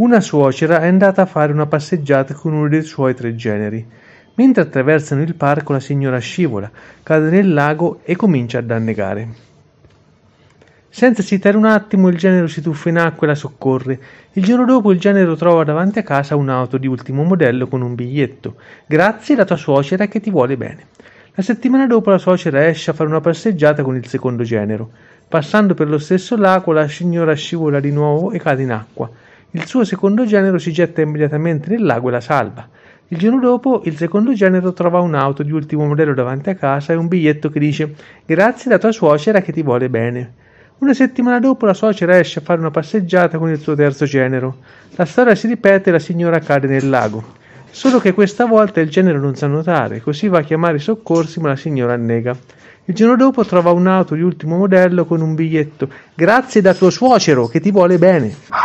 Una suocera è andata a fare una passeggiata con uno dei suoi tre generi. Mentre attraversano il parco la signora scivola, cade nel lago e comincia a dannegare. Senza esitare un attimo il genero si tuffa in acqua e la soccorre. Il giorno dopo il genero trova davanti a casa un'auto di ultimo modello con un biglietto. Grazie alla tua suocera che ti vuole bene. La settimana dopo la suocera esce a fare una passeggiata con il secondo genero. Passando per lo stesso lago la signora scivola di nuovo e cade in acqua. Il suo secondo genero si getta immediatamente nel lago e la salva. Il giorno dopo il secondo genero trova un'auto di ultimo modello davanti a casa e un biglietto che dice Grazie alla tua suocera che ti vuole bene. Una settimana dopo la suocera esce a fare una passeggiata con il suo terzo genero. La storia si ripete e la signora cade nel lago. Solo che questa volta il genero non sa nuotare, così va a chiamare i soccorsi ma la signora annega. Il giorno dopo trova un'auto di ultimo modello con un biglietto Grazie da tuo suocero che ti vuole bene.